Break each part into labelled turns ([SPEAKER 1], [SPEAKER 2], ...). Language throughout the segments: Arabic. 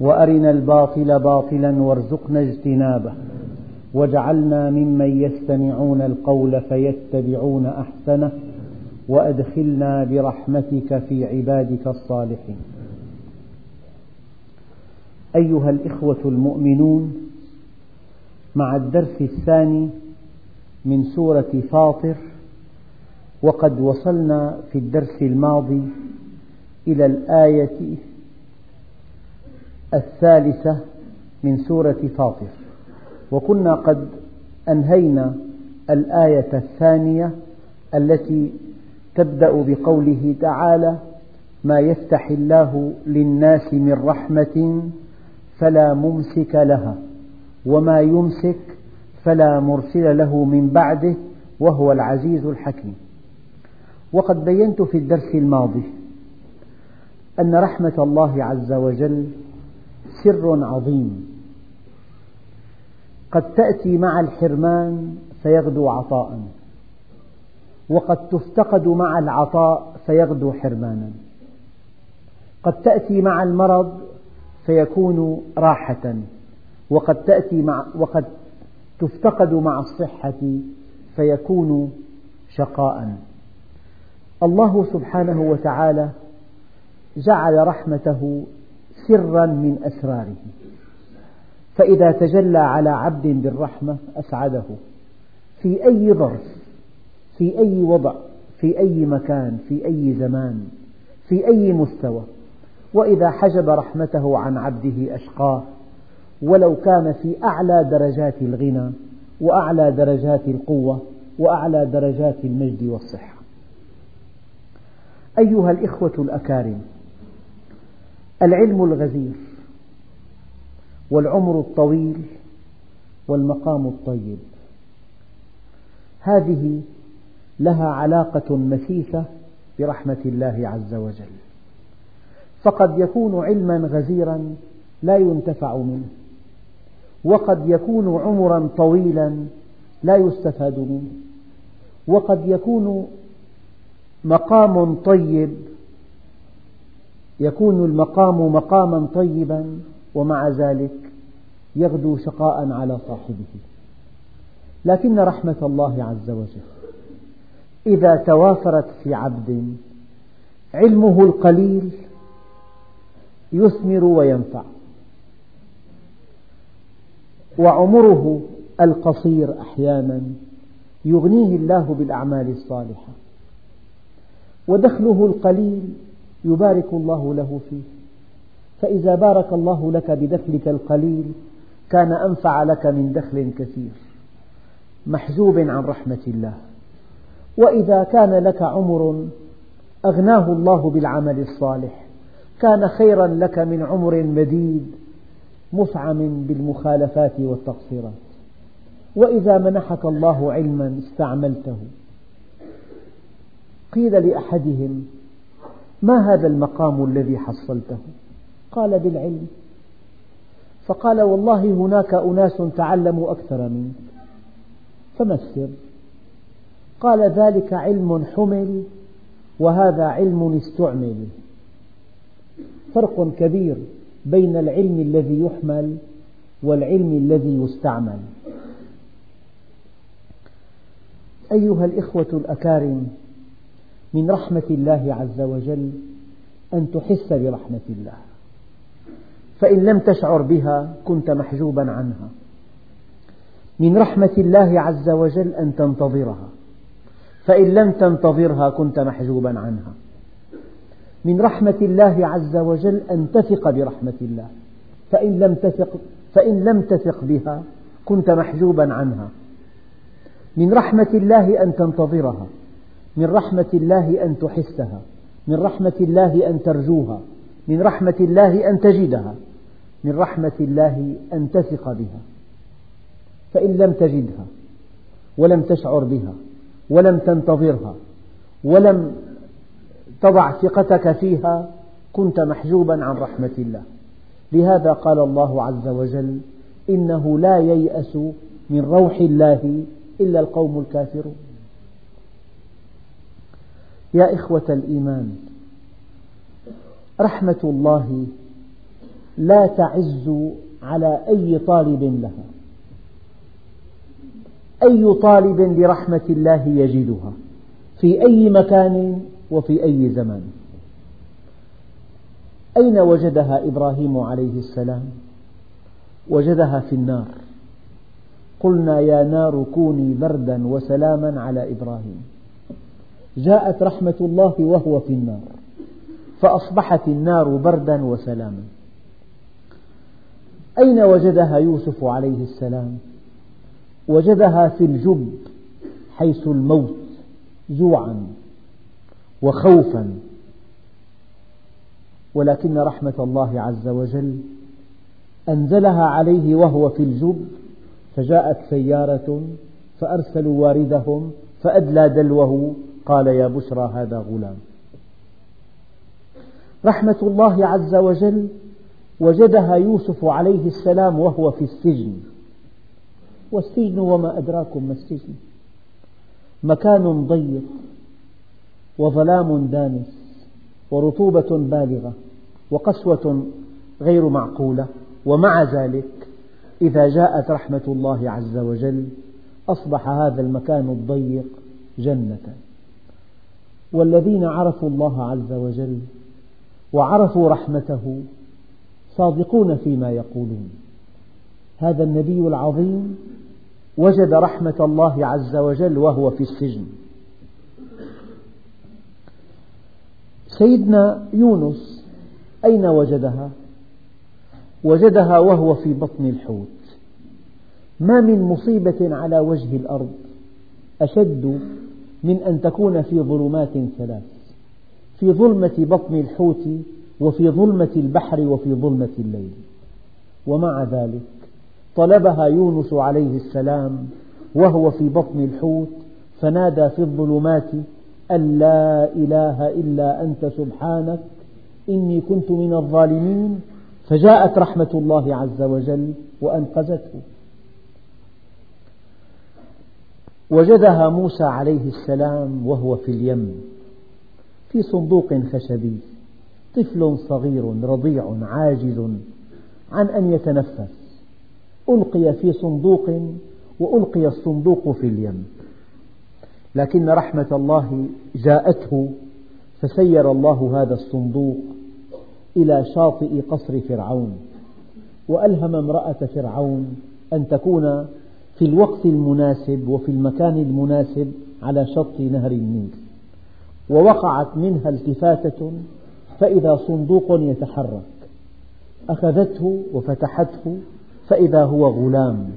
[SPEAKER 1] وأرنا الباطل باطلا وارزقنا اجتنابه. واجعلنا ممن يستمعون القول فيتبعون أحسنه وأدخلنا برحمتك في عبادك الصالحين. أيها الإخوة المؤمنون مع الدرس الثاني من سورة فاطر وقد وصلنا في الدرس الماضي إلى الآية الثالثة من سورة فاطر. وكنا قد أنهينا الآية الثانية التي تبدأ بقوله تعالى ما يفتح الله للناس من رحمة فلا ممسك لها وما يمسك فلا مرسل له من بعده وهو العزيز الحكيم. وقد بينت في الدرس الماضي أن رحمة الله عز وجل سر عظيم. قد تأتي مع الحرمان فيغدو عطاء. وقد تفتقد مع العطاء فيغدو حرمانا. قد تأتي مع المرض فيكون راحة. وقد تأتي مع وقد تفتقد مع الصحة فيكون شقاء. الله سبحانه وتعالى جعل رحمته سرا من أسراره. فإذا تجلى على عبد بالرحمة أسعده. في أي ظرف في أي وضع في أي مكان في أي زمان في أي مستوى. وإذا حجب رحمته عن عبده أشقاه. ولو كان في أعلى درجات الغنى وأعلى درجات القوة وأعلى درجات المجد والصحة. أيها الإخوة الأكارم العلم الغزير والعمر الطويل والمقام الطيب. هذه لها علاقة مسيسة برحمة الله عز وجل. فقد يكون علما غزيرا لا ينتفع منه وقد يكون عمرا طويلا لا يستفاد منه وقد يكون مقام طيب يكون المقام مقاما طيبا ومع ذلك يغدو شقاء على صاحبه. لكن رحمة الله عز وجل إذا توافرت في عبد علمه القليل يثمر وينفع وعمره القصير أحيانا يغنيه الله بالأعمال الصالحة ودخله القليل يبارك الله له فيه. فإذا بارك الله لك بدخلك القليل كان أنفع لك من دخل كثير. محجوب عن رحمة الله. وإذا كان لك عمر أغناه الله بالعمل الصالح. كان خيرا لك من عمر مديد مفعم بالمخالفات والتقصيرات. وإذا منحك الله علما استعملته. قيل لأحدهم ما هذا المقام الذي حصلته؟ قال بالعلم. فقال والله هناك أناس تعلموا أكثر منك. فما السر؟ قال ذلك علم حمل وهذا علم استعمل. فرق كبير بين العلم الذي يحمل والعلم الذي يستعمل. أيها الإخوة الأكارم من رحمة الله عز وجل أن تحس برحمة الله. فإن لم تشعر بها كنت محجوبا عنها. من رحمة الله عز وجل أن تنتظرها. فإن لم تنتظرها كنت محجوبا عنها. من رحمة الله عز وجل أن تثق برحمة الله. فإن لم تثق, فإن لم تثق بها كنت محجوبا عنها. من رحمة الله أن تنتظرها. من رحمة الله أن تحسها من رحمة الله أن ترجوها من رحمة الله أن تجدها من رحمة الله أن تثق بها. فإن لم تجدها ولم تشعر بها ولم تنتظرها ولم تضع ثقتك فيها كنت محجوبا عن رحمة الله. لهذا قال الله عز وجل إنه لا ييأس من روح الله إلا القوم الكافرون. يا إخوة الإيمان رحمة الله لا تعز على أي طالب لها. أي طالب لرحمة الله يجدها في أي مكان وفي أي زمان. أين وجدها إبراهيم عليه السلام؟ وجدها في النار. قلنا يا نار كوني بردا وسلاما على إبراهيم. جاءت رحمة الله وهو في النار فأصبحت النار بردا وسلاما. أين وجدها يوسف عليه السلام؟ وجدها في الجب حيث الموت جوعا وخوفا. ولكن رحمة الله عز وجل أنزلها عليه وهو في الجب فجاءت سيارة فأرسلوا واردهم فأدلى دلوه قال يا بشرى هذا غلام. رحمة الله عز وجل وجدها يوسف عليه السلام وهو في السجن. والسجن وما أدراكم ما السجن. مكان ضيق وظلام دامس ورطوبة بالغة وقسوة غير معقولة. ومع ذلك إذا جاءت رحمة الله عز وجل أصبح هذا المكان الضيق جنة. والذين عرفوا الله عز وجل وعرفوا رحمته صادقون فيما يقولون. هذا النبي العظيم وجد رحمة الله عز وجل وهو في السجن. سيدنا يونس أين وجدها؟ وجدها وهو في بطن الحوت. ما من مصيبة على وجه الأرض أشد من أن تكون في ظلمات ثلاث في ظلمة بطن الحوت وفي ظلمة البحر وفي ظلمة الليل. ومع ذلك طلبها يونس عليه السلام وهو في بطن الحوت فنادى في الظلمات أن لا إله إلا أنت سبحانك إني كنت من الظالمين فجاءت رحمة الله عز وجل وأنقذته. وجدها موسى عليه السلام وهو في اليم في صندوق خشبي طفل صغير رضيع عاجز عن أن يتنفس. ألقي في صندوق وألقي الصندوق في اليم. لكن رحمة الله جاءته فسير الله هذا الصندوق إلى شاطئ قصر فرعون وألهم امرأة فرعون أن تكون في الوقت المناسب وفي المكان المناسب على شط نهر النيل. ووقعت منها التفاتة فإذا صندوق يتحرك. أخذته وفتحته فإذا هو غلام.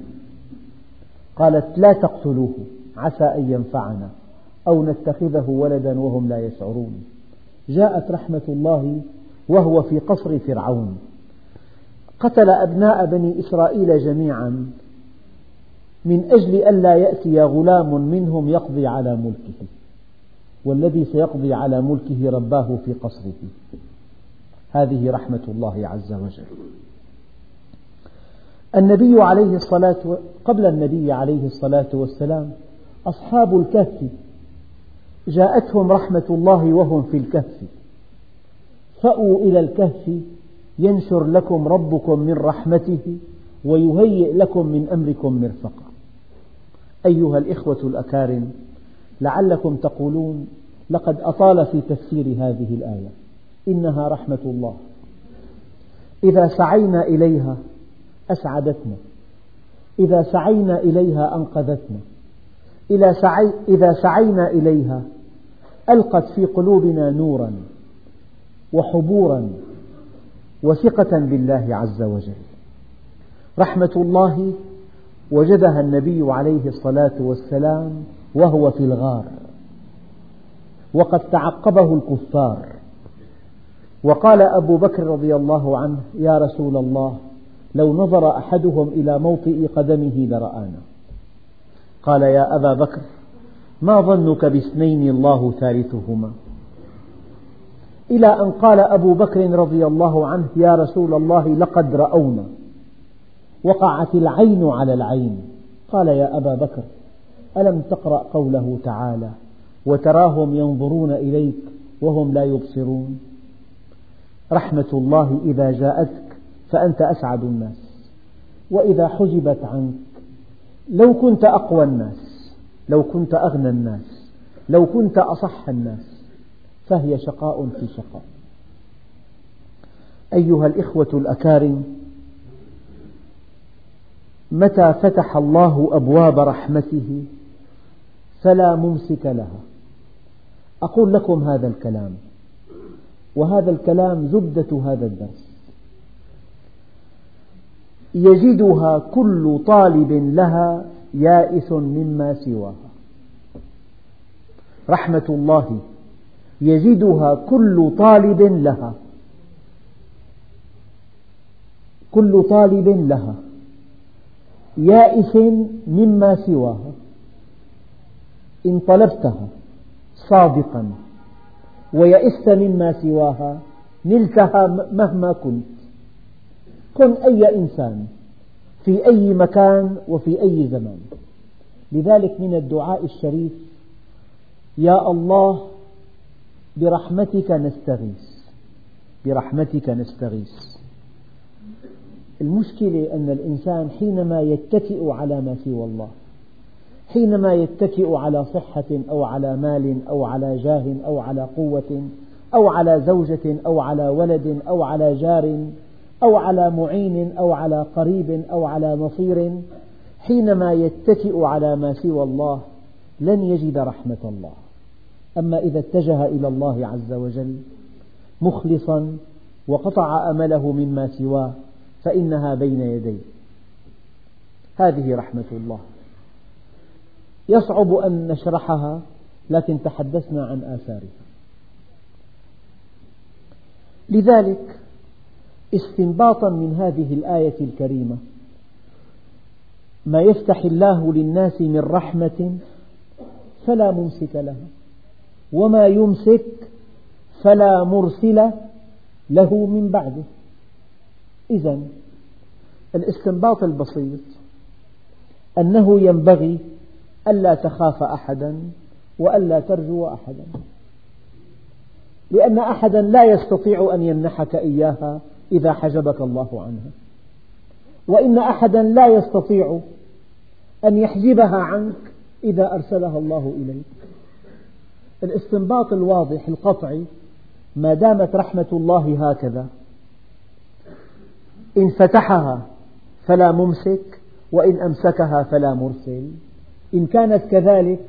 [SPEAKER 1] قالت لا تقتلوه عسى أن ينفعنا أو نتخذه ولدا وهم لا يشعرون. جاءت رحمة الله وهو في قصر فرعون. قتل أبناء بني إسرائيل جميعا من أجل ألا يأتي غلام منهم يقضي على ملكه والذي سيقضي على ملكه رباه في قصره. هذه رحمة الله عز وجل. النبي عليه الصلاة قبل النبي عليه الصلاة والسلام أصحاب الكهف جاءتهم رحمة الله وهم في الكهف. فأووا إلى الكهف ينشر لكم ربكم من رحمته ويهيئ لكم من أمركم مرفقا. أيها الإخوة الأكارم لعلكم تقولون لقد أطال في تفسير هذه الآية إنها رحمة الله. إذا سعينا إليها أسعدتنا إذا سعينا إليها أنقذتنا إذا سعينا إليها ألقت في قلوبنا نورا وحبورا وثقة بالله عز وجل. رحمة الله وجدها النبي عليه الصلاة والسلام وهو في الغار. وقد تعقبه الكفار. وقال أبو بكر رضي الله عنه يا رسول الله لو نظر أحدهم إلى موطئ قدمه لرآنا. قال يا أبا بكر ما ظنك باثنين الله ثالثهما؟ إلى أن قال أبو بكر رضي الله عنه يا رسول الله لقد رأونا. وقعت العين على العين. قال يا أبا بكر ألم تقرأ قوله تعالى وتراهم ينظرون إليك وهم لا يبصرون رحمة الله إذا جاءتك فأنت أسعد الناس. وإذا حجبت عنك لو كنت أقوى الناس لو كنت أغنى الناس لو كنت أصح الناس فهي شقاء في شقاء. أيها الإخوة الأكارم متى فتح الله أبواب رحمته فلا ممسك لها. أقول لكم هذا الكلام وهذا الكلام زبدة هذا الدرس. يجدها كل طالب لها يائس مما سواها. رحمة الله يجدها كل طالب لها. كل طالب لها. يائس مما سواها إن طلبتها صادقا. ويئست مما سواها نلتها مهما كنت. كن أي إنسان في أي مكان وفي أي زمان. لذلك من الدعاء الشريف يا الله برحمتك نستغيث. برحمتك نستغيث. المشكلة أن الإنسان حينما يتكئ على ما سوى الله حينما يتكئ على صحة أو على مال أو على جاه أو على قوة أو على زوجة أو على ولد أو على جار أو على معين أو على قريب أو على نصير حينما يتكئ على ما سوى الله لن يجد رحمة الله. أما إذا اتجه إلى الله عز وجل مخلصا وقطع أمله مما سواه فإنها بين يديه. هذه رحمة الله. يصعب أن نشرحها لكن تحدثنا عن آثارها. لذلك استنباطا من هذه الآية الكريمة ما يفتح الله للناس من رحمة فلا ممسك لها وما يمسك فلا مرسل له من بعده. إذا الاستنباط البسيط أنه ينبغي ألا تخاف أحدا وألا ترجو أحدا. لأن أحدا لا يستطيع أن يمنحك إياها إذا حجبك الله عنها. وإن أحدا لا يستطيع أن يحجبها عنك إذا أرسلها الله إليك. الاستنباط الواضح القطعي ما دامت رحمة الله هكذا إن فتحها فلا ممسك وإن أمسكها فلا مرسل. إن كانت كذلك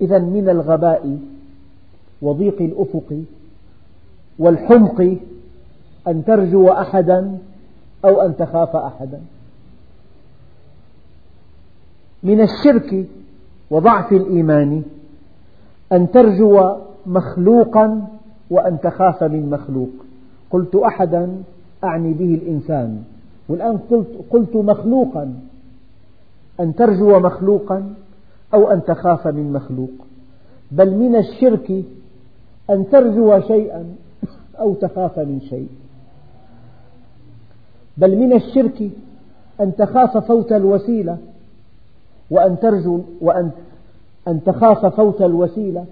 [SPEAKER 1] إذا من الغباء وضيق الأفق والحمق أن ترجو أحدا أو أن تخاف أحدا. من الشرك وضعف الإيمان أن ترجو مخلوقا وأن تخاف من مخلوق. قلت أحدا أعني به الإنسان. والآن قلت, قلت مخلوقا. أن ترجو مخلوقا أو أن تخاف من مخلوق. بل من الشرك أن ترجو شيئا أو تخاف من شيء. بل من الشرك أن تخاف فوت الوسيلة. وأن ترجو وأن أن تخاف فوت الوسيلة.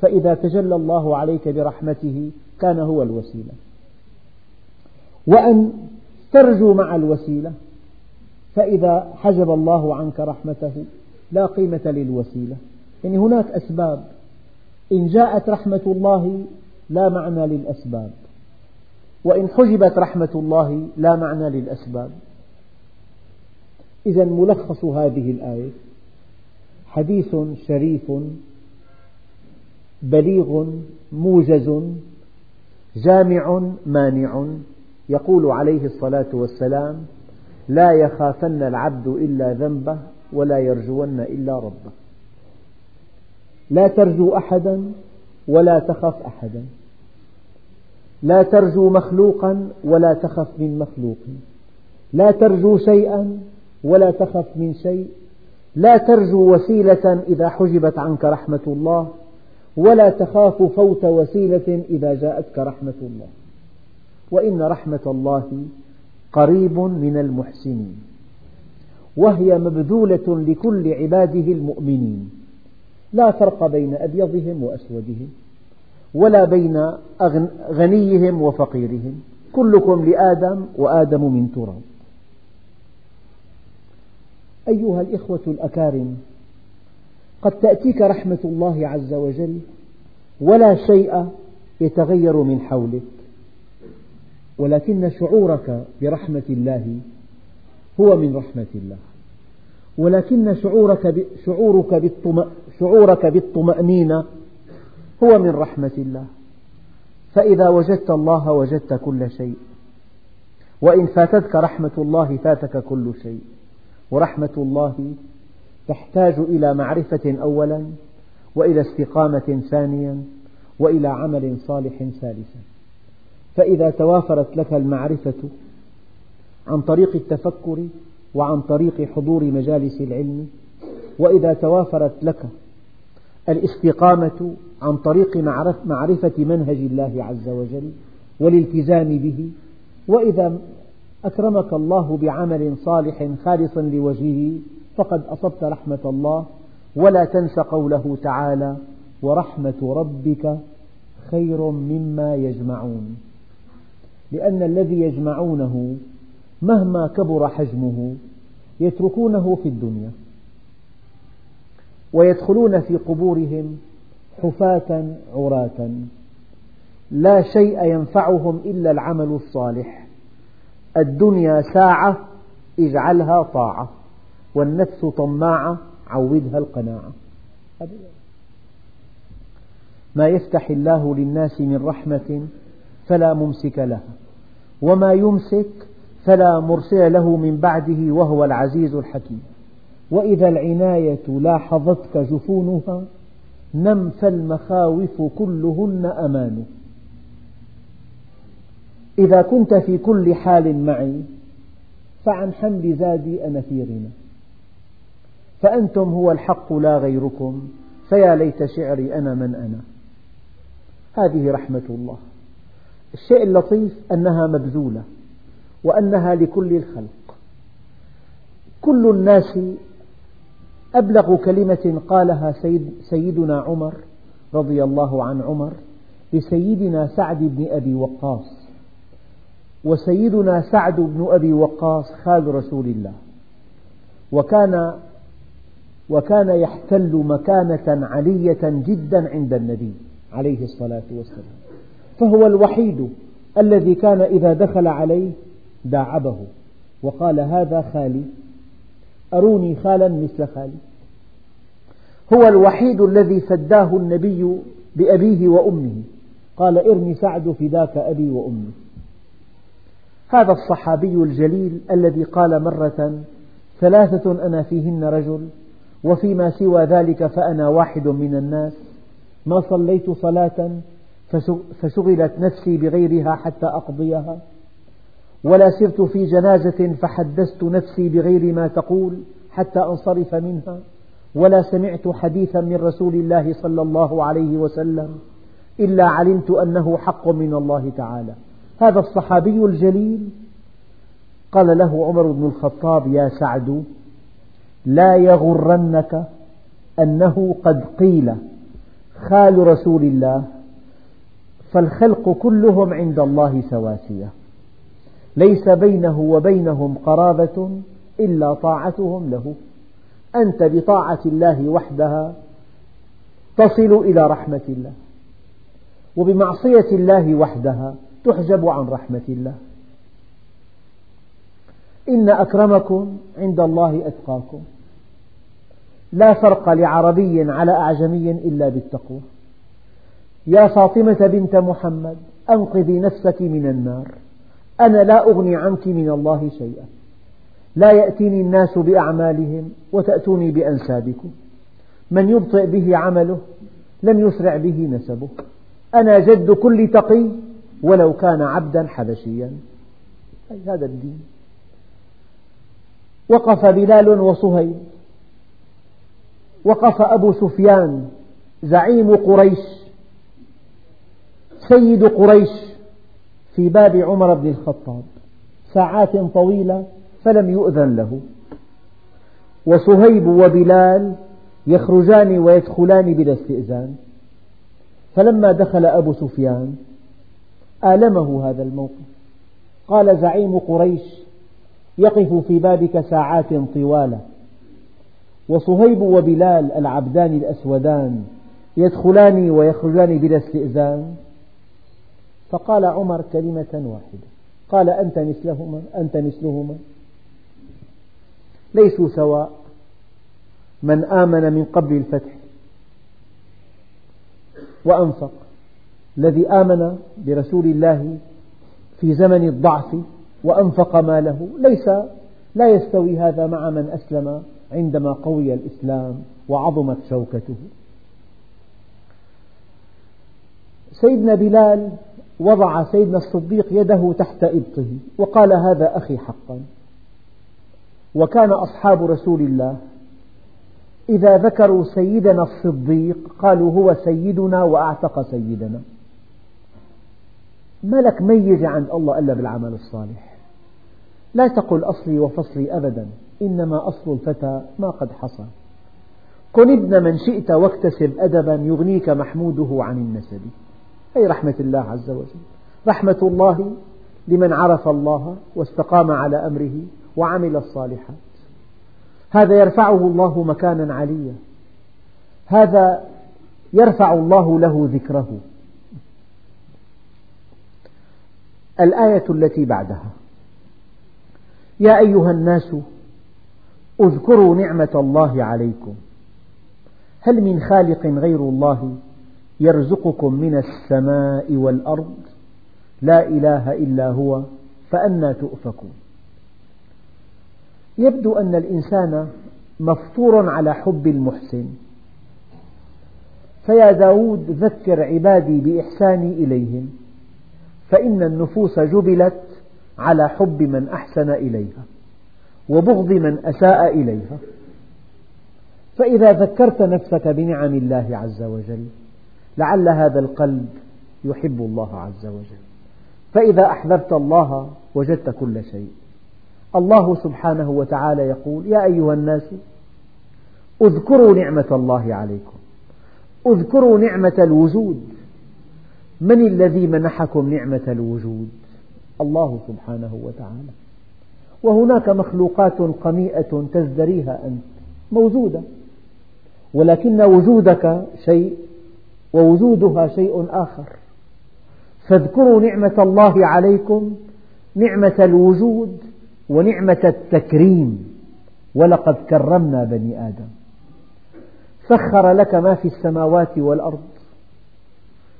[SPEAKER 1] فإذا تجلى الله عليك برحمته كان هو الوسيلة. وأن ترجو مع الوسيلة فإذا حجب الله عنك رحمته لا قيمة للوسيلة. يعني هناك أسباب. إن جاءت رحمة الله لا معنى للأسباب. وإن حجبت رحمة الله لا معنى للأسباب. إذا ملخص هذه الآية حديث شريف بليغ موجز جامع مانع. يقول عليه الصلاة والسلام لا يخافن العبد إلا ذنبه ولا يرجون إلا ربه. لا ترجو أحدا ولا تخف أحدا. لا ترجو مخلوقا ولا تخف من مخلوق. لا ترجو شيئا ولا تخف من شيء. لا ترجو وسيلة إذا حجبت عنك رحمة الله. ولا تخاف فوت وسيلة إذا جاءتك رحمة الله. وإن رحمة الله قريب من المحسنين. وهي مبذولة لكل عباده المؤمنين. لا فرق بين أبيضهم وأسودهم ولا بين غنيهم وفقيرهم. كلكم لآدم وآدم من تراب. أيها الإخوة الأكارم قد تأتيك رحمة الله عز وجل ولا شيء يتغير من حولك. ولكن شعورك برحمة الله هو من رحمة الله. ولكن شعورك شعورك شعورك بالطمأنينة هو من رحمة الله. فإذا وجدت الله وجدت كل شيء. وإن فاتتك رحمة الله فاتك كل شيء. ورحمة الله تحتاج إلى معرفة أولا وإلى استقامة ثانيا وإلى عمل صالح ثالثا. فإذا توافرت لك المعرفة عن طريق التفكر وعن طريق حضور مجالس العلم وإذا توافرت لك الاستقامة عن طريق معرفة منهج الله عز وجل والالتزام به وإذا أكرمك الله بعمل صالح خالص لوجهه فقد أصبت رحمة الله ولا تنس قوله تعالى ورحمة ربك خير مما يجمعون لأن الذي يجمعونه مهما كبر حجمه يتركونه في الدنيا ويدخلون في قبورهم حفاة عراة. لا شيء ينفعهم إلا العمل الصالح. الدنيا ساعة اجعلها طاعة. والنفس طماعة عودها القناعة. ما يفتح الله للناس من رحمة فلا ممسك لها وما يمسك فلا مرسل له من بعده وهو العزيز الحكيم. وإذا العناية لاحظتك جفونها نم فالمخاوف كلهن أمان إذا كنت في كل حال معي فعن حمل زادي أنا في غنى فأنتم هو الحق لا غيركم. فيا ليت شعري أنا من أنا. هذه رحمة الله. الشيء اللطيف أنها مبذولة وأنها لكل الخلق. كل الناس أبلغ كلمة قالها سيد سيدنا عمر رضي الله عن عمر لسيدنا سعد بن أبي وقاص. وسيدنا سعد بن أبي وقاص خال رسول الله. وكان وكان يحتل مكانة علية جدا عند النبي عليه الصلاة والسلام. فهو الوحيد الذي كان إذا دخل عليه داعبه وقال هذا خالي أروني خالا مثل خالي. هو الوحيد الذي فداه النبي بأبيه وأمه قال ارمي سعد فداك أبي وأمي. هذا الصحابي الجليل الذي قال مرة ثلاثة أنا فيهن رجل وفيما سوى ذلك فأنا واحد من الناس. ما صليت صلاة فشغلت نفسي بغيرها حتى أقضيها. ولا سرت في جنازة فحدثت نفسي بغير ما تقول حتى أنصرف منها. ولا سمعت حديثا من رسول الله صلى الله عليه وسلم إلا علمت أنه حق من الله تعالى. هذا الصحابي الجليل. قال له عمر بن الخطاب يا سعد لا يغرنك أنه قد قيل خال رسول الله فالخلق كلهم عند الله سواسية. ليس بينه وبينهم قرابة إلا طاعتهم له. أنت بطاعة الله وحدها تصل إلى رحمة الله وبمعصية الله وحدها تحجب عن رحمة الله. إن أكرمكم عند الله أتقاكم. لا فرق لعربي على أعجمي إلا بالتقوى. يا فاطمة بنت محمد أنقذي نفسك من النار. أنا لا أغني عنك من الله شيئا. لا يأتيني الناس بأعمالهم وتأتوني بأنسابكم. من يبطئ به عمله لم يسرع به نسبه. أنا جد كل تقي ولو كان عبدا حبشيا. هذا الدين. وقف بلال وصهيب. وقف أبو سفيان زعيم قريش سيد قريش في باب عمر بن الخطاب. ساعات طويلة فلم يؤذن له. وصهيب وبلال يخرجان ويدخلان بلا استئذان. فلما دخل أبو سفيان آلمه هذا الموقف. قال زعيم قريش يقف في بابك ساعات طوالة. وصهيب وبلال العبدان الأسودان يدخلان ويخرجان بلا استئذان. فقال عمر كلمة واحدة. قال أنت مثلهما أنت مثلهما. ليسوا سواء. من آمن من قبل الفتح وأنفق. الذي آمن برسول الله في زمن الضعف وأنفق ماله. ليس لا يستوي هذا مع من أسلم عندما قوي الإسلام وعظمت شوكته. سيدنا بلال وضع سيدنا الصديق يده تحت إبطه وقال هذا أخي حقا. وكان أصحاب رسول الله إذا ذكروا سيدنا الصديق قالوا هو سيدنا وأعتق سيدنا. ما لك ميزة عند الله إلا بالعمل الصالح. لا تقل أصلي وفصلي أبدا إنما أصل الفتى ما قد حصل كن ابن من شئت واكتسب أدبا يغنيك محموده عن النسب. أي رحمة الله عز وجل. رحمة الله لمن عرف الله واستقام على أمره وعمل الصالحات. هذا يرفعه الله مكانا عليا. هذا يرفع الله له ذكره. الآية التي بعدها. يا أيها الناس اذكروا نعمة الله عليكم. هل من خالق غير الله يرزقكم من السماء والأرض؟ لا إله إلا هو فأنى تؤفكون. يبدو أن الإنسان مفطور على حب المحسن. فيا داود ذكر عبادي بإحساني إليهم فإن النفوس جبلت على حب من أحسن إليها وبغض من أساء إليها. فإذا ذكرت نفسك بنعم الله عز وجل لعل هذا القلب يحب الله عز وجل. فإذا أحببت الله وجدت كل شيء. الله سبحانه وتعالى يقول يا أيها الناس اذكروا نعمة الله عليكم. اذكروا نعمة الوجود. من الذي منحكم نعمة الوجود؟ الله سبحانه وتعالى. وهناك مخلوقات قميئة تزدريها أنت موجودة. ولكن وجودك شيء ووجودها شيء آخر. فاذكروا نعمة الله عليكم نعمة الوجود ونعمة التكريم. ولقد كرمنا بني آدم. سخر لك ما في السماوات والأرض.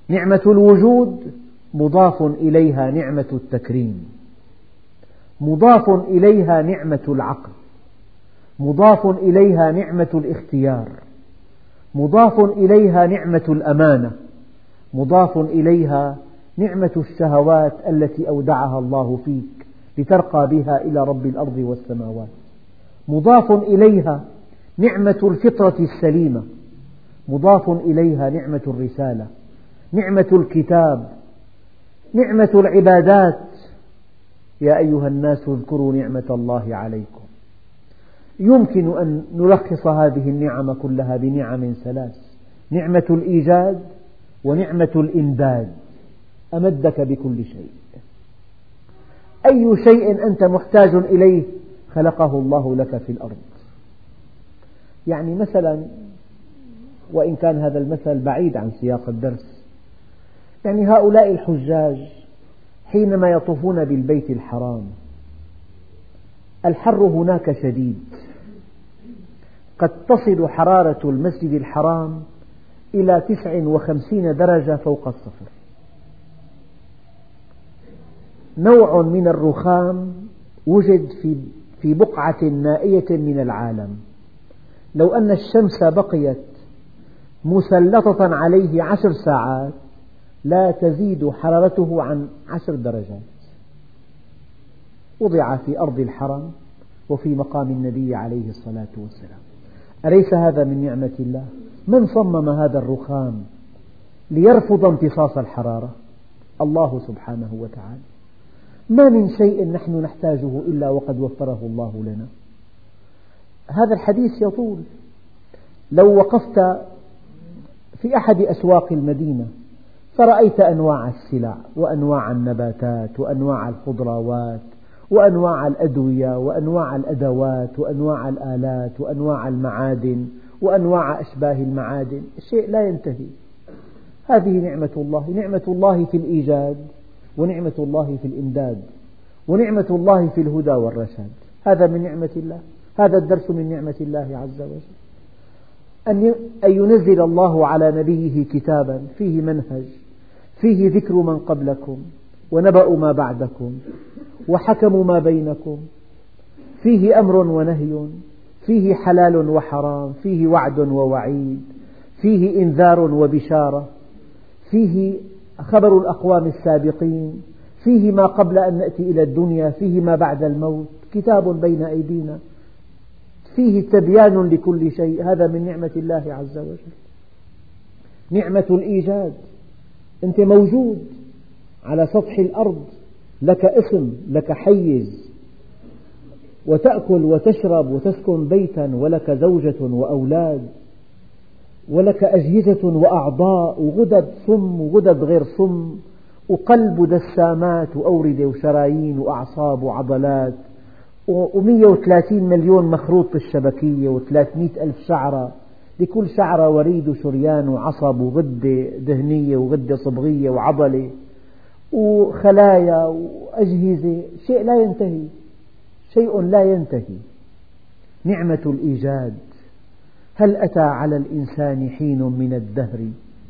[SPEAKER 1] نعمة الوجود مضاف إليها نعمة التكريم. مضاف إليها نعمة العقل. مضاف إليها نعمة الاختيار. مضاف إليها نعمة الأمانة. مضاف إليها نعمة الشهوات التي أودعها الله فيك لترقى بها إلى رب الأرض والسماوات. مضاف إليها نعمة الفطرة السليمة. مضاف إليها نعمة الرسالة. نعمة الكتاب. نعمة العبادات. يا أيها الناس اذكروا نعمة الله عليكم. يمكن أن نلخص هذه النعم كلها بنعم ثلاث نعمة الإيجاد ونعمة الإمداد. أمدك بكل شيء. أي شيء أنت محتاج إليه خلقه الله لك في الأرض. يعني مثلا وإن كان هذا المثل بعيد عن سياق الدرس يعني هؤلاء الحجاج حينما يطوفون بالبيت الحرام الحر هناك شديد. قد تصل حرارة المسجد الحرام إلى تسع وخمسين درجة فوق الصفر. نوع من الرخام وجد في في بقعة نائية من العالم. لو أن الشمس بقيت مسلطة عليه عشر ساعات لا تزيد حرارته عن عشر درجات. وضع في أرض الحرم وفي مقام النبي عليه الصلاة والسلام. أليس هذا من نعمة الله؟ من صمم هذا الرخام ليرفض امتصاص الحرارة؟ الله سبحانه وتعالى. ما من شيء نحن نحتاجه إلا وقد وفره الله لنا. هذا الحديث يطول. لو وقفت في أحد أسواق المدينة فرأيت أنواع السلع وأنواع النباتات وأنواع الخضروات وأنواع الأدوية وأنواع الأدوات وأنواع الآلات وأنواع المعادن وأنواع أشباه المعادن. شيء لا ينتهي. هذه نعمة الله. نعمة الله في الإيجاد ونعمة الله في الإمداد ونعمة الله في الهدى والرشاد. هذا من نعمة الله. هذا الدرس من نعمة الله عز وجل. أن ينزل الله على نبيه كتابا فيه منهج. فيه ذكر من قبلكم ونبأ ما بعدكم وحكم ما بينكم. فيه أمر ونهي فيه حلال وحرام فيه وعد ووعيد فيه إنذار وبشارة فيه خبر الأقوام السابقين فيه ما قبل أن نأتي إلى الدنيا فيه ما بعد الموت كتاب بين أيدينا فيه تبيان لكل شيء. هذا من نعمة الله عز وجل. نعمة الإيجاد. أنت موجود على سطح الأرض لك اسم لك حيز. وتأكل وتشرب وتسكن بيتا ولك زوجة وأولاد ولك أجهزة وأعضاء وغدد صم وغدد غير صم وقلب ودسامات وأوردة وشرايين وأعصاب وعضلات ومية وثلاثين مليون مخروط في الشبكية وثلاثمئة ألف شعرة. لكل شعرة وريد وشريان وعصب وغدة دهنية وغدة صبغية وعضلة وخلايا وأجهزة شيء لا ينتهي شيء لا ينتهي. نعمة الإيجاد. هل أتى على الإنسان حين من الدهر؟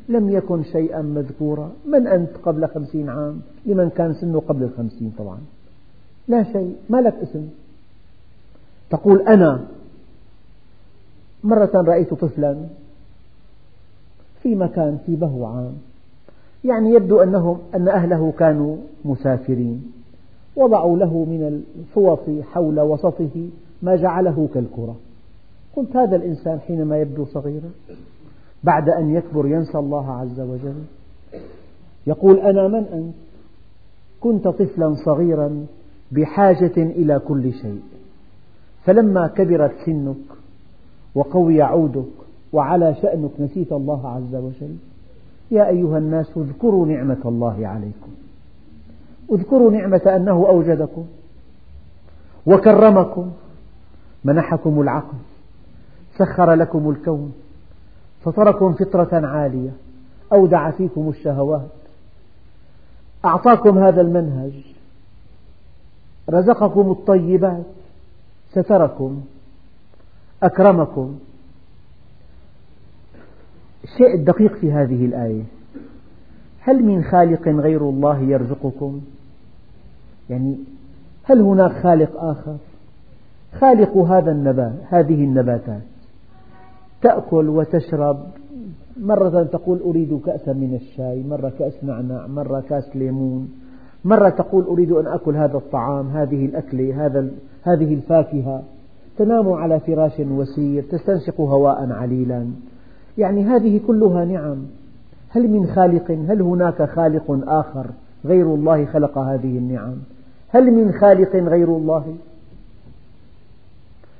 [SPEAKER 1] لم يكن شيئا مذكورا. من أنت قبل خمسين عام؟ لمن كان سنه قبل الخمسين طبعا. لا شيء ما لك اسم. تقول أنا. مرة رأيت طفلا في مكان في بهو عام. يعني يبدو أنهم أن أهله كانوا مسافرين. وضعوا له من الفوط حول وسطه ما جعله كالكرة. قلت هذا الإنسان حينما يبدو صغيرا بعد أن يكبر ينسى الله عز وجل. يقول أنا من أنت؟ كنت طفلا صغيرا بحاجة إلى كل شيء. فلما كبرت سنك وقوي عودك وعلى شأنك نسيت الله عز وجل. يا أيها الناس اذكروا نعمة الله عليكم. اذكروا نعمة أنه أوجدكم وكرمكم. منحكم العقل سخر لكم الكون فطركم فطرة عالية أودع فيكم الشهوات. أعطاكم هذا المنهج رزقكم الطيبات ستركم أكرمكم. الشيء الدقيق في هذه الآية. هل من خالق غير الله يرزقكم؟ يعني هل هناك خالق آخر؟ خالق هذا النبات هذه النباتات. تأكل وتشرب. مرة تقول أريد كأسا من الشاي مرة كأس نعناع مرة كأس ليمون. مرة تقول أريد أن أكل هذا الطعام هذه الأكلة هذا هذه الفاكهة. تنام على فراش وسير تستنشق هواء عليلا. يعني هذه كلها نعم. هل من خالق؟ هل هناك خالق آخر غير الله خلق هذه النعم؟ هل من خالق غير الله؟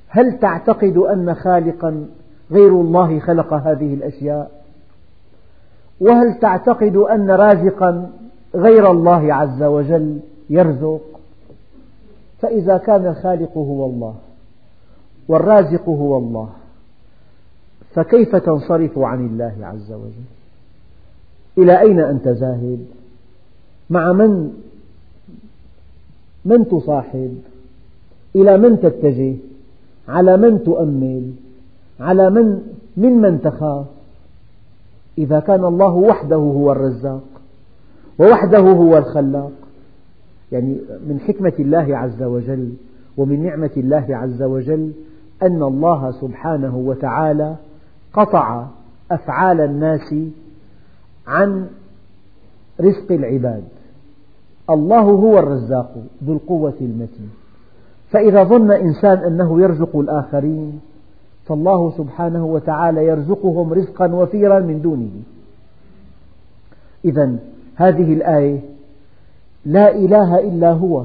[SPEAKER 1] هل تعتقد أن خالقا غير الله خلق هذه الأشياء؟ وهل تعتقد أن رازقا غير الله عز وجل يرزق؟ فإذا كان الخالق هو الله. والرازق هو الله. فكيف تنصرف عن الله عز وجل؟ إلى أين أنت ذاهب مع من؟ من تصاحب؟ إلى من تتجه؟ على من تؤمل؟ على من؟ من من تخاف؟ إذا كان الله وحده هو الرزاق ووحده هو الخلاق يعني من حكمة الله عز وجل ومن نعمة الله عز وجل أن الله سبحانه وتعالى قطع أفعال الناس عن رزق العباد. الله هو الرزاق ذو القوة المتين. فإذا ظن إنسان أنه يرزق الآخرين فالله سبحانه وتعالى يرزقهم رزقا وفيرا من دونه. إذا هذه الآية لا إله إلا هو.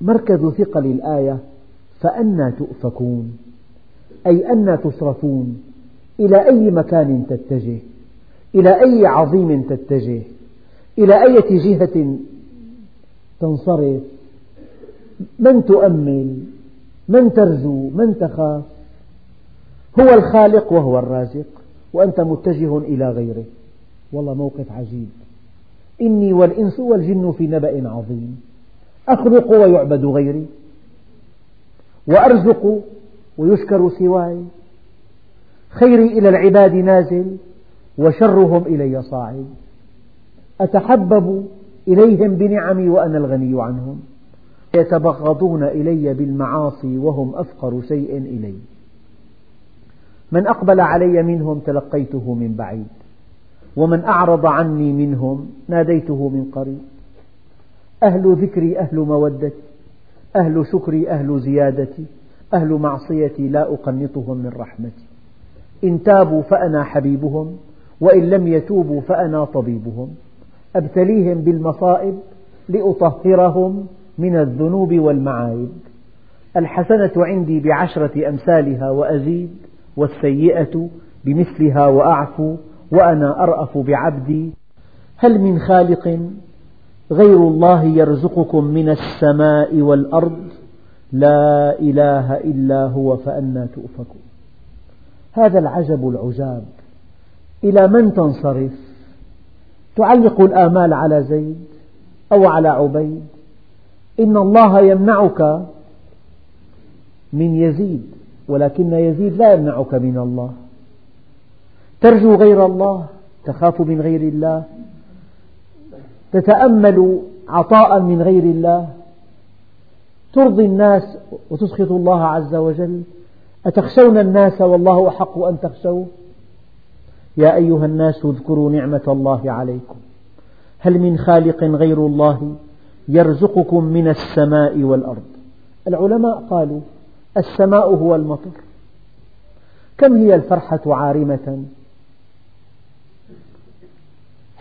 [SPEAKER 1] مركز ثقل الآية فأنى تؤفكون أي أنى تصرفون إلى أي مكان تتجه إلى أي عظيم تتجه إلى أي جهة تنصرف من تؤمل من ترجو من تخاف؟ هو الخالق وهو الرازق وأنت متجه إلى غيره. والله موقف عجيب. إني والإنس والجن في نبأ عظيم. أخلق ويعبد غيري. وأرزق ويشكر سواي. خيري إلى العباد نازل وشرهم إلي صاعد. أتحبب إليهم بنعمي وأنا الغني عنهم. يتبغضون إلي بالمعاصي وهم أفقر شيء إلي. من أقبل علي منهم تلقيته من بعيد. ومن أعرض عني منهم ناديته من قريب. أهل ذكري أهل مودتي. أهل شكري أهل زيادتي أهل معصيتي لا أقنطهم من رحمتي. إن تابوا فأنا حبيبهم وإن لم يتوبوا فأنا طبيبهم. أبتليهم بالمصائب لأطهرهم من الذنوب والمعايب. الحسنة عندي بعشرة أمثالها وأزيد والسيئة بمثلها وأعفو وأنا أرأف بعبدي. هل من خالق غير الله يرزقكم من السماء والأرض. لا إله إلا هو فأنى تؤفكون. هذا العجب العجاب. إلى من تنصرف؟ تعلق الآمال على زيد أو على عبيد؟ إن الله يمنعك من يزيد ولكن يزيد لا يمنعك من الله. ترجو غير الله تخاف من غير الله. تتأمل عطاء من غير الله؟ ترضي الناس وتسخط الله عز وجل؟ أتخشون الناس والله أحق أن تخشوه؟ يا أيها الناس اذكروا نعمة الله عليكم. هل من خالق غير الله يرزقكم من السماء والأرض؟ العلماء قالوا السماء هو المطر. كم هي الفرحة عارمة؟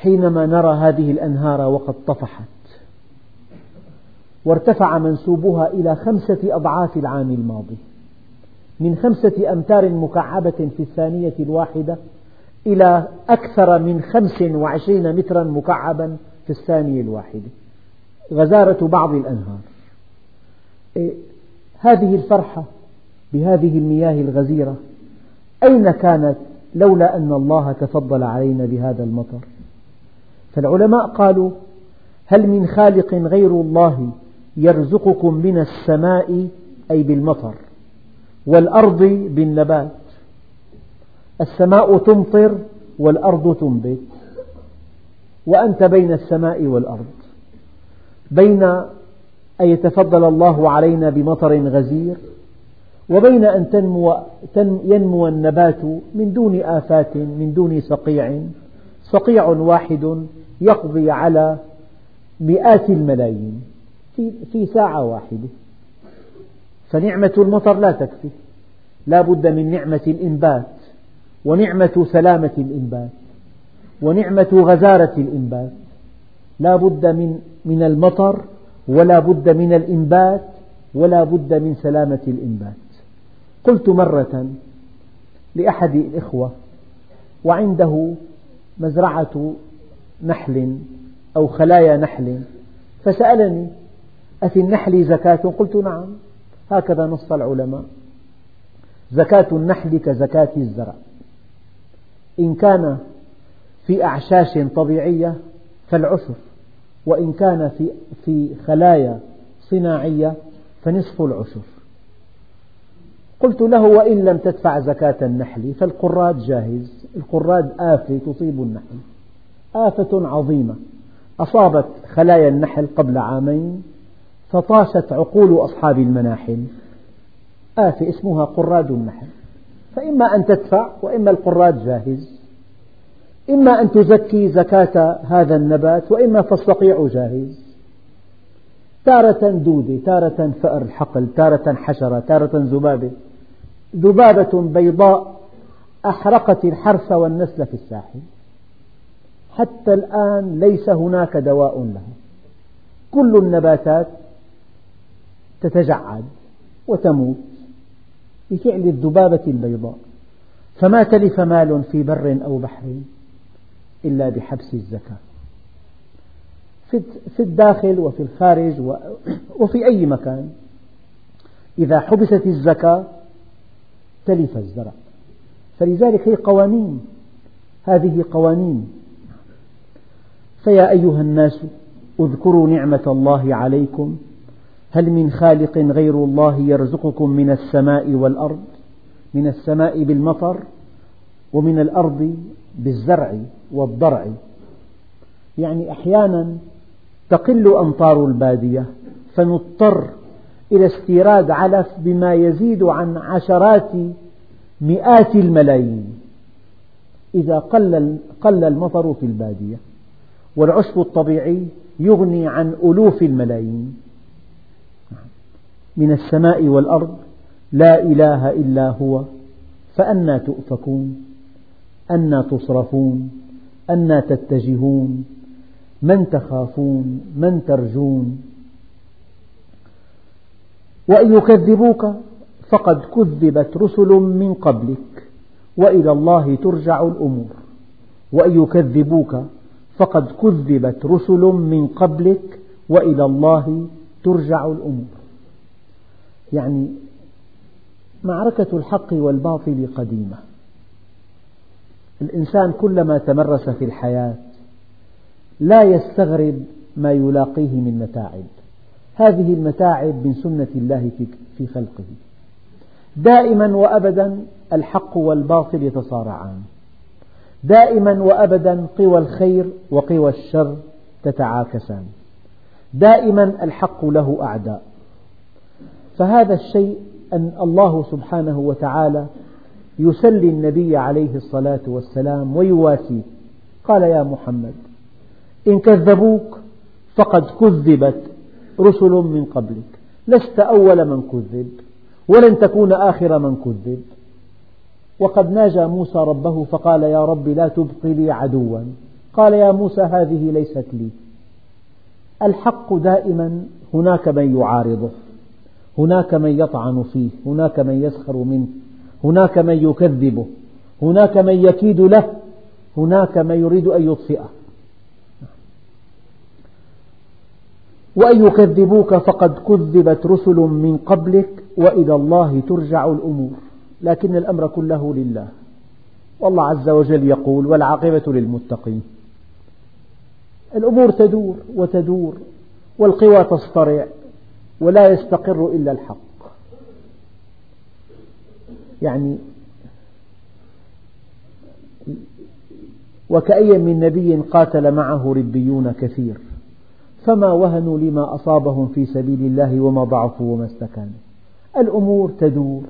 [SPEAKER 1] حينما نرى هذه الأنهار وقد طفحت. وارتفع منسوبها إلى خمسة أضعاف العام الماضي. من خمسة أمتار مكعبة في الثانية الواحدة إلى أكثر من خمس وعشرين مترا مكعبا في الثانية الواحدة غزارة بعض الأنهار. إيه، هذه الفرحة بهذه المياه الغزيرة أين كانت لولا أن الله تفضل علينا بهذا المطر؟ فالعلماء قالوا هل من خالق غير الله يرزقكم من السماء أي بالمطر والأرض بالنبات؟ السماء تمطر والأرض تنبت وأنت بين السماء والأرض. بين أن يتفضل الله علينا بمطر غزير وبين أن تنمو, ينمو النبات من دون آفات من دون صقيع. صقيع واحد يقضي على مئات الملايين في ساعة واحدة. فنعمة المطر لا تكفي. لا بد من نعمة الإنبات ونعمة سلامة الإنبات ونعمة غزارة الإنبات. لا بد من من المطر ولا بد من الإنبات ولا بد من سلامة الإنبات. قلت مرة لأحد الإخوة وعنده مزرعة نحل أو خلايا نحل. فسألني أفي النحل زكاة؟ قلت نعم. هكذا نص العلماء. زكاة النحل كزكاة الزرع. إن كان في أعشاش طبيعية فالعشر وإن كان في, في خلايا صناعية فنصف العشر قلت له وإن لم تدفع زكاة النحل فالقراد جاهز. القراد آفة تصيب النحل. آفة عظيمة. أصابت خلايا النحل قبل عامين فطاشت عقول أصحاب المناحل. آفة اسمها قراد النحل. فإما أن تدفع وإما القراد جاهز. إما أن تزكي زكاة هذا النبات وإما فالصقيع جاهز. تارة دودة تارة فأر حقل تارة حشرة تارة ذبابة ذبابة بيضاء أحرقت الحرث والنسل في الساحل. حتى الآن ليس هناك دواء لها كل النباتات تتجعد وتموت بفعل الذبابة البيضاء. فما تلف مال في بر أو بحر إلا بحبس الزكاة. في الداخل وفي الخارج وفي أي مكان. إذا حبست الزكاة تلف الزرع. فلذلك هي قوانين. هذه قوانين. فيا أيها الناس اذكروا نعمة الله عليكم. هل من خالق غير الله يرزقكم من السماء والأرض؟ من السماء بالمطر ومن الأرض بالزرع والضرع. يعني أحيانا تقل أمطار البادية فنضطر إلى استيراد علف بما يزيد عن عشرات مئات الملايين. إذا قل المطر في البادية والعشب الطبيعي يغني عن ألوف الملايين. من السماء والأرض لا إله إلا هو فأنى تؤفكون أنى تصرفون أنى تتجهون من تخافون من ترجون. وإن يكذبوك فقد كذبت رسل من قبلك وإلى الله ترجع الأمور. وإن يكذبوك فقد كذبت رسل من قبلك وإلى الله ترجع الأمور. يعني معركة الحق والباطل قديمة. الإنسان كلما تمرس في الحياة لا يستغرب ما يلاقيه من متاعب. هذه المتاعب من سنة الله في خلقه. دائما وأبدا الحق والباطل يتصارعان. دائما وأبدا قوى الخير وقوى الشر تتعاكسان. دائما الحق له أعداء. فهذا الشيء أن الله سبحانه وتعالى يسلي النبي عليه الصلاة والسلام ويواسيه قال يا محمد إن كذبوك فقد كذبت رسل من قبلك لست أول من كذب. ولن تكون آخر من كذب. وقد ناجى موسى ربه فقال يا رب لا تبق لي عدوا. قال يا موسى هذه ليست لي. الحق دائما هناك من يعارضه هناك من يطعن فيه هناك من يسخر منه هناك من يكذبه هناك من يكيد له هناك من يريد أن يطفئه. وإن يكذبوك فقد كذبت رسل من قبلك وإلى الله ترجع الأمور. لكن الأمر كله لله. والله عز وجل يقول والعاقبة للمتقين. الأمور تدور وتدور والقوى تصطرع ولا يستقر إلا الحق. يعني وكأي من نبي قاتل معه ربيون كثير. فما وهنوا لما أصابهم في سبيل الله وما ضعفوا وما استكانوا. الأمور تدور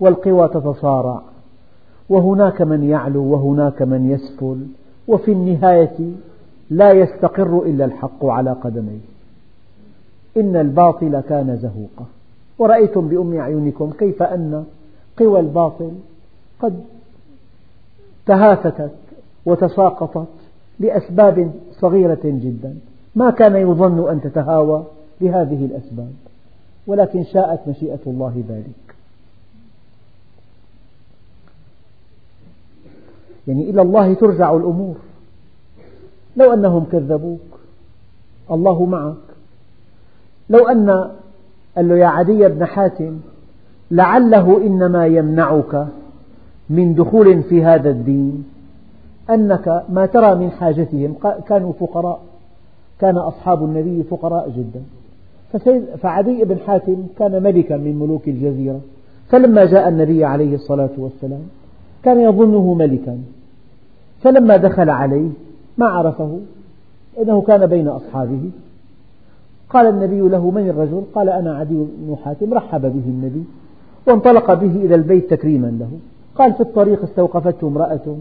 [SPEAKER 1] والقوى تتصارع وهناك من يعلو وهناك من يسفل وفي النهاية لا يستقر إلا الحق على قدميه. إن الباطل كان زهوقا. ورأيتم بأم أعينكم كيف أن قوى الباطل قد تهافتت وتساقطت لأسباب صغيرة جدا. ما كان يظن أن تتهاوى لهذه الأسباب ولكن شاءت مشيئة الله ذلك. يعني إلى الله ترجع الأمور. لو أنهم كذبوك الله معك. لو أن قال له يا عدي بن حاتم لعله إنما يمنعك من دخول في هذا الدين أنك ما ترى من حاجتهم كانوا فقراء. كان أصحاب النبي فقراء جدا. فعدي بن حاتم كان ملكا من ملوك الجزيرة. فلما جاء النبي عليه الصلاة والسلام كان يظنه ملكا. فلما دخل عليه ما عرفه إنه كان بين أصحابه. قال النبي له من الرجل؟ قال أنا عدي بن حاتم. رحب به النبي وانطلق به إلى البيت تكريما له. قال في الطريق استوقفته امرأة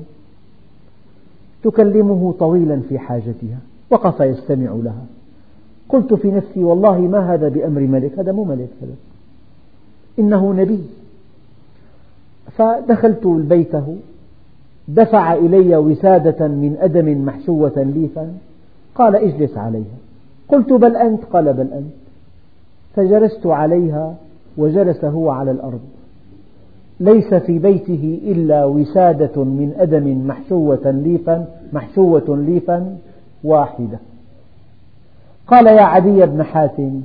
[SPEAKER 1] تكلمه طويلا في حاجتها. وقف يستمع لها. قلت في نفسي والله ما هذا بأمر ملك؟ هذا مو ملك هذا. إنه نبي. فدخلت بيته دفع إلي وسادة من أدم محشوة ليفا. قال اجلس عليها. قلت بل أنت؟ قال بل أنت. فجلست عليها وجلس هو على الأرض. ليس في بيته إلا وسادة من أدم محشوة ليفا محشوة ليفا. واحدة. قال يا عدي بن حاتم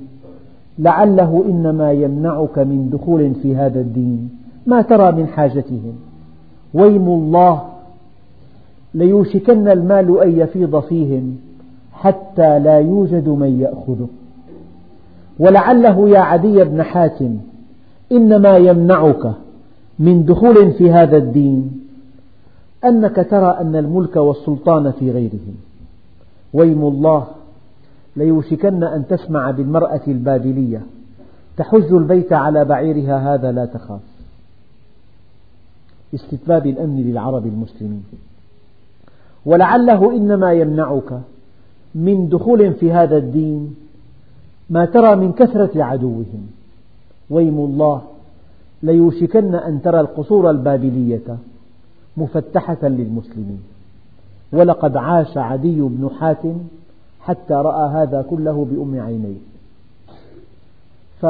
[SPEAKER 1] لعله إنما يمنعك من دخول في هذا الدين ما ترى من حاجتهم. ويم الله ليوشكن المال أن يفيض فيهم حتى لا يوجد من يأخذه. ولعله يا عدي بن حاتم إنما يمنعك من دخول في هذا الدين أنك ترى أن الملك والسلطان في غيرهم. ويم الله ليوشكن أن تسمع بالمرأة البابلية تحج البيت على بعيرها هذا لا تخاف. استتباب الأمن للعرب المسلمين. ولعله إنما يمنعك من دخول في هذا الدين ما ترى من كثرة عدوهم. ويم الله ليوشكن أن ترى القصور البابلية مفتحة للمسلمين. ولقد عاش عدي بن حاتم حتى رأى هذا كله بأم عينيه. ف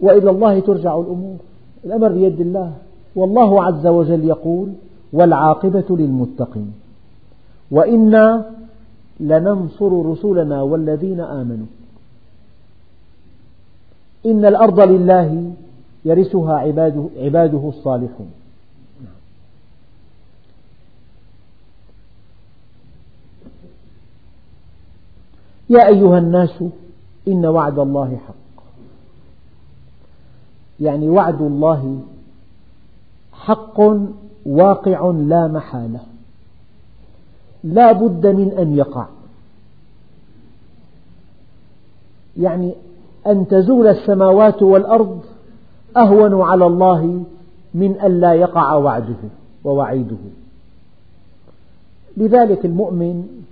[SPEAKER 1] وإلى الله ترجع الأمور. الأمر بيد الله. والله عز وجل يقول والعاقبة للمتقين. وإنا لننصر رسلنا والذين آمنوا. إن الأرض لله يرثها عباده, عباده الصالحون. يا أيها الناس إن وعد الله حق. يعني وعد الله حق واقع لا محالة. لا بد من أن يقع. يعني أن تزول السماوات والأرض أهون على الله من أن لا يقع وعده ووعيده. لذلك المؤمن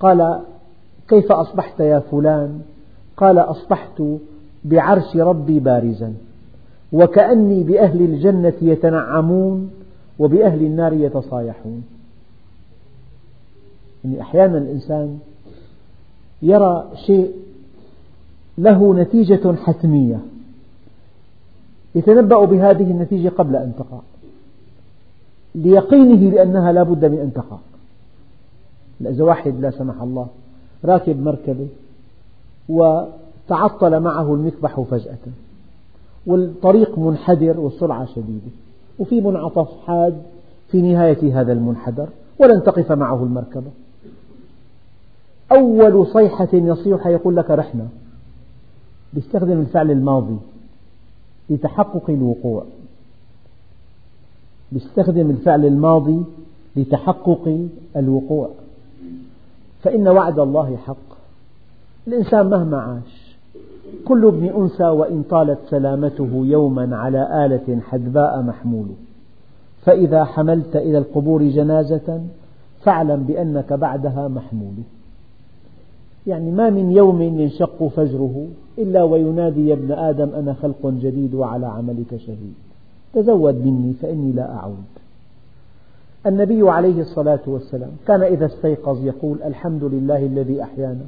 [SPEAKER 1] قال كيف أصبحت يا فلان؟ قال أصبحت بعرش ربي بارزا وكأني بأهل الجنة يتنعمون وبأهل النار يتصايحون. يعني أحيانا الإنسان يرى شيء له نتيجة حتمية يتنبأ بهذه النتيجة قبل أن تقع ليقينه بأنها لا بد من أن تقع. إذا واحد لا سمح الله راكب مركبة وتعطل معه المكبح فجأة والطريق منحدر والسرعة شديدة وفي منعطف حاد في نهاية هذا المنحدر ولن تقف معه المركبة. أول صيحة يصيح يقول لك رحنا يستخدم الفعل الماضي لتحقق الوقوع. يستخدم الفعل الماضي لتحقق الوقوع. فإن وعد الله حق. الإنسان مهما عاش كل ابن أنثى وإن طالت سلامته يوما على آلة حدباء محمول. فإذا حملت إلى القبور جنازة فاعلم بأنك بعدها محمول. يعني ما من يوم ينشق فجره إلا وينادي يا ابن آدم أنا خلق جديد وعلى عملك شهيد. تزود مني فإني لا أعود. النبي عليه الصلاة والسلام كان إذا استيقظ يقول الحمد لله الذي أحيانا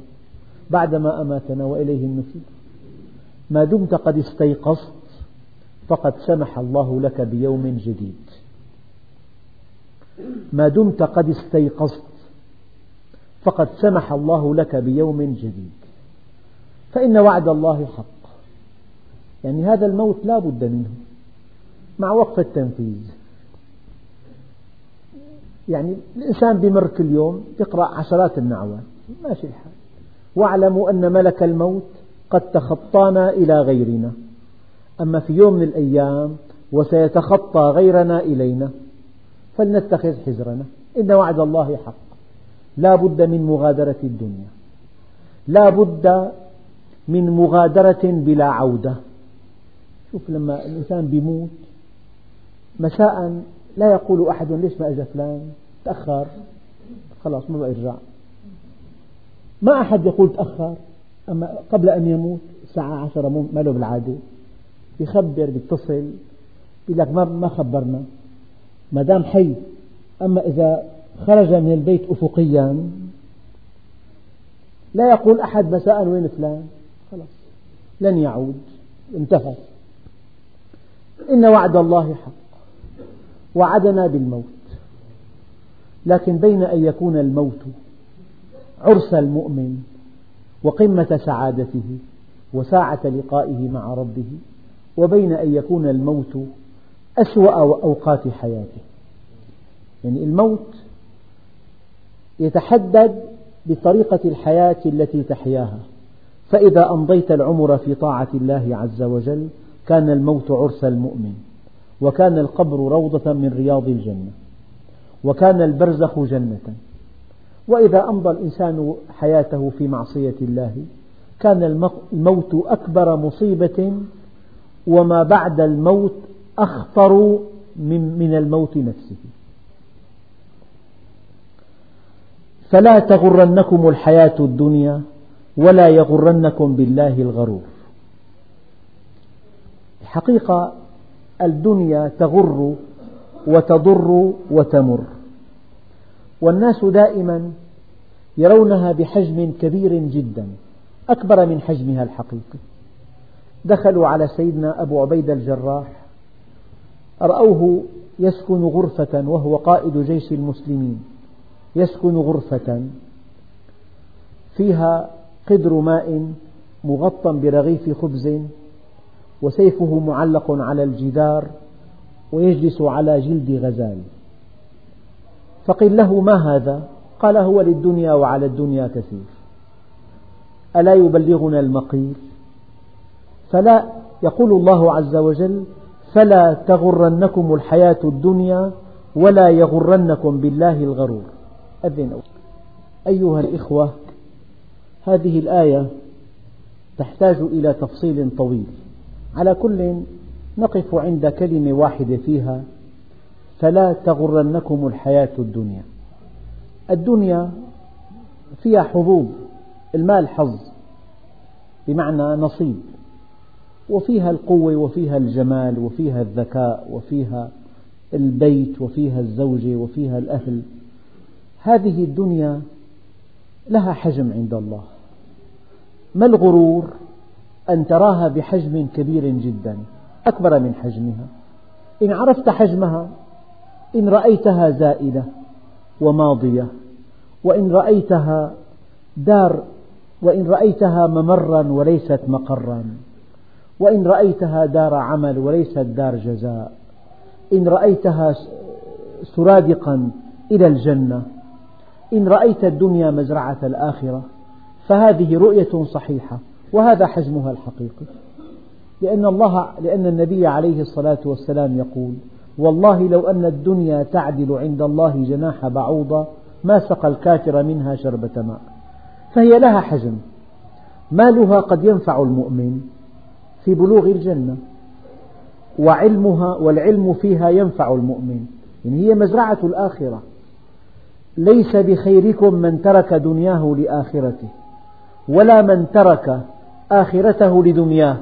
[SPEAKER 1] بعدما أماتنا وإليه النشور ما دمت قد استيقظت فقد سمح الله لك بيوم جديد. ما دمت قد استيقظت فقد سمح الله لك بيوم جديد. فإن وعد الله حق. يعني هذا الموت لا بد منه. مع وقف التنفيذ. يعني الإنسان بمر كل يوم يقرأ عشرات النعوات. ماشي الحال. واعلموا أن ملك الموت قد تخطانا إلى غيرنا. أما في يوم من الأيام وسيتخطى غيرنا إلينا فلنتخذ حذرنا. إن وعد الله حق. لا بد من مغادرة الدنيا. لا بد من مغادرة بلا عودة. شوف لما الإنسان بيموت مساء لا يقول أحد ليش ما أجى فلان؟ تأخر. خلاص ما بقى يرجع ما أحد يقول تأخر. أما قبل أن يموت الساعة عشرة ما له بالعادة. يخبر بيتصل يقول لك ما ما خبرنا. ما دام حي. أما إذا خرج من البيت أفقيا لا يقول أحد مساء وين فلان. خلاص لن يعود. انتهى. إن وعد الله حق. وعدنا بالموت. لكن بين أن يكون الموت عرس المؤمن وقمة سعادته وساعة لقائه مع ربه وبين أن يكون الموت أسوأ أوقات حياته. يعني الموت يتحدد بطريقة الحياة التي تحياها. فإذا أمضيت العمر في طاعة الله عز وجل كان الموت عرس المؤمن. وكان القبر روضة من رياض الجنة وكان البرزخ جنة. وإذا أمضى الإنسان حياته في معصية الله كان الموت أكبر مصيبة وما بعد الموت أخطر من الموت نفسه. فلا تغرنكم الحياة الدنيا ولا يغرنكم بالله الغرور. الحقيقة الدنيا تغر وتضر وتمر. والناس دائما يرونها بحجم كبير جدا أكبر من حجمها الحقيقي. دخلوا على سيدنا أبو عبيدة الجراح رأوه يسكن غرفة وهو قائد جيش المسلمين يسكن غرفة فيها قدر ماء مغطى برغيف خبز وسيفه معلق على الجدار ويجلس على جلد غزال. فقيل له ما هذا؟ قال هو للدنيا وعلى الدنيا كثير. ألا يبلغنا المقيل فلا. يقول الله عز وجل فلا تغرنكم الحياة الدنيا ولا يغرنكم بالله الغرور. أذن. أيها الإخوة هذه الآية تحتاج إلى تفصيل طويل. على كل نقف عند كلمة واحدة فيها فلا تغرنكم الحياة الدنيا. الدنيا فيها حظوظ المال حظ بمعنى نصيب وفيها القوة وفيها الجمال وفيها الذكاء وفيها البيت وفيها الزوجة وفيها الأهل. هذه الدنيا لها حجم عند الله. ما الغرور؟ أن تراها بحجم كبير جدا أكبر من حجمها. إن عرفت حجمها إن رأيتها زائلة وماضية وإن رأيتها دار وإن رأيتها ممرا وليست مقرا وإن رأيتها دار عمل وليست دار جزاء إن رأيتها سرادقا إلى الجنة إن رأيت الدنيا مزرعة الآخرة فهذه رؤية صحيحة. وهذا حجمها الحقيقي. لأن, الله لأن النبي عليه الصلاة والسلام يقول والله لو أن الدنيا تعدل عند الله جناح بعوضة ما سقى الكافر منها شربة ماء. فهي لها حجم مالها قد ينفع المؤمن في بلوغ الجنة وعلمها والعلم فيها ينفع المؤمن. يعني هي مزرعة الآخرة. ليس بخيركم من ترك دنياه لآخرته ولا من ترك آخرته لدنياه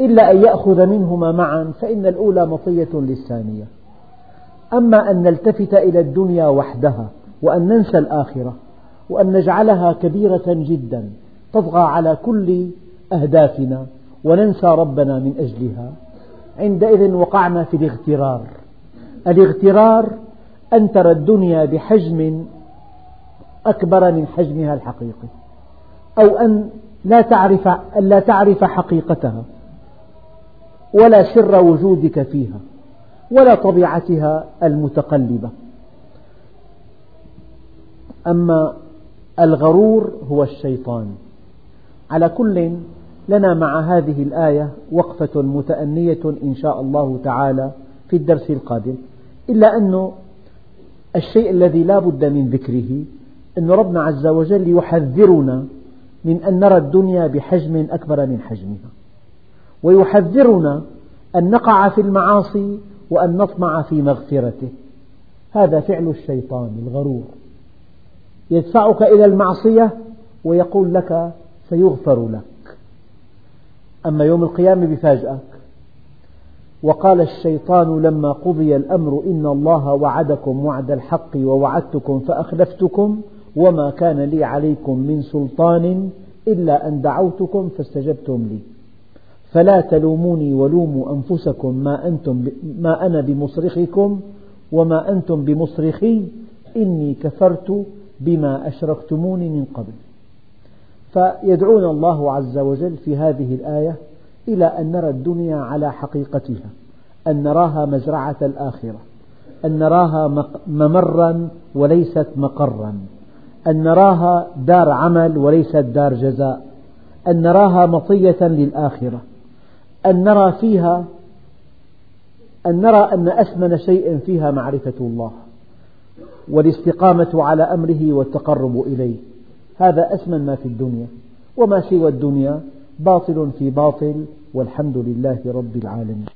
[SPEAKER 1] إلا أن يأخذ منهما معا فإن الأولى مطية للثانية. أما أن نلتفت إلى الدنيا وحدها وأن ننسى الآخرة وأن نجعلها كبيرة جدا تطغى على كل أهدافنا وننسى ربنا من أجلها. عندئذ وقعنا في الاغترار. الاغترار أن ترى الدنيا بحجم أكبر من حجمها الحقيقي أو أن لا تعرف, أن لا تعرف حقيقتها ولا سر وجودك فيها ولا طبيعتها المتقلبة. أما الغرور هو الشيطان. على كل لنا مع هذه الآية وقفة متأنية إن شاء الله تعالى في الدرس القادم. إلا أن الشيء الذي لا بد من ذكره أن ربنا عز وجل يحذرنا من أن نرى الدنيا بحجم أكبر من حجمها. ويحذرنا أن نقع في المعاصي وأن نطمع في مغفرته. هذا فعل الشيطان الغرور. يدفعك إلى المعصية ويقول لك سيغفر لك. أما يوم القيامة بفاجأك. وقال الشيطان لما قضي الأمر إن الله وعدكم وعد الحق ووعدتكم فأخلفتكم وما كان لي عليكم من سلطان إلا أن دعوتكم فاستجبتم لي. فلا تلوموني ولوموا أنفسكم ما, أنتم ما أنا بمصرخكم وما أنتم بمصرخي. إني كفرت بما أشركتموني من قبل. فيدعونا الله عز وجل في هذه الآية إلى أن نرى الدنيا على حقيقتها أن نراها مزرعة الآخرة أن نراها ممرا وليست مقرا. أن نراها دار عمل وليست دار جزاء. أن نراها مطية للآخرة. أن نرى فيها أن نرى أن أثمن شيء فيها معرفة الله والاستقامة على أمره والتقرب إليه. هذا أثمن ما في الدنيا. وما سوى الدنيا؟ باطل في باطل والحمد لله رب العالمين.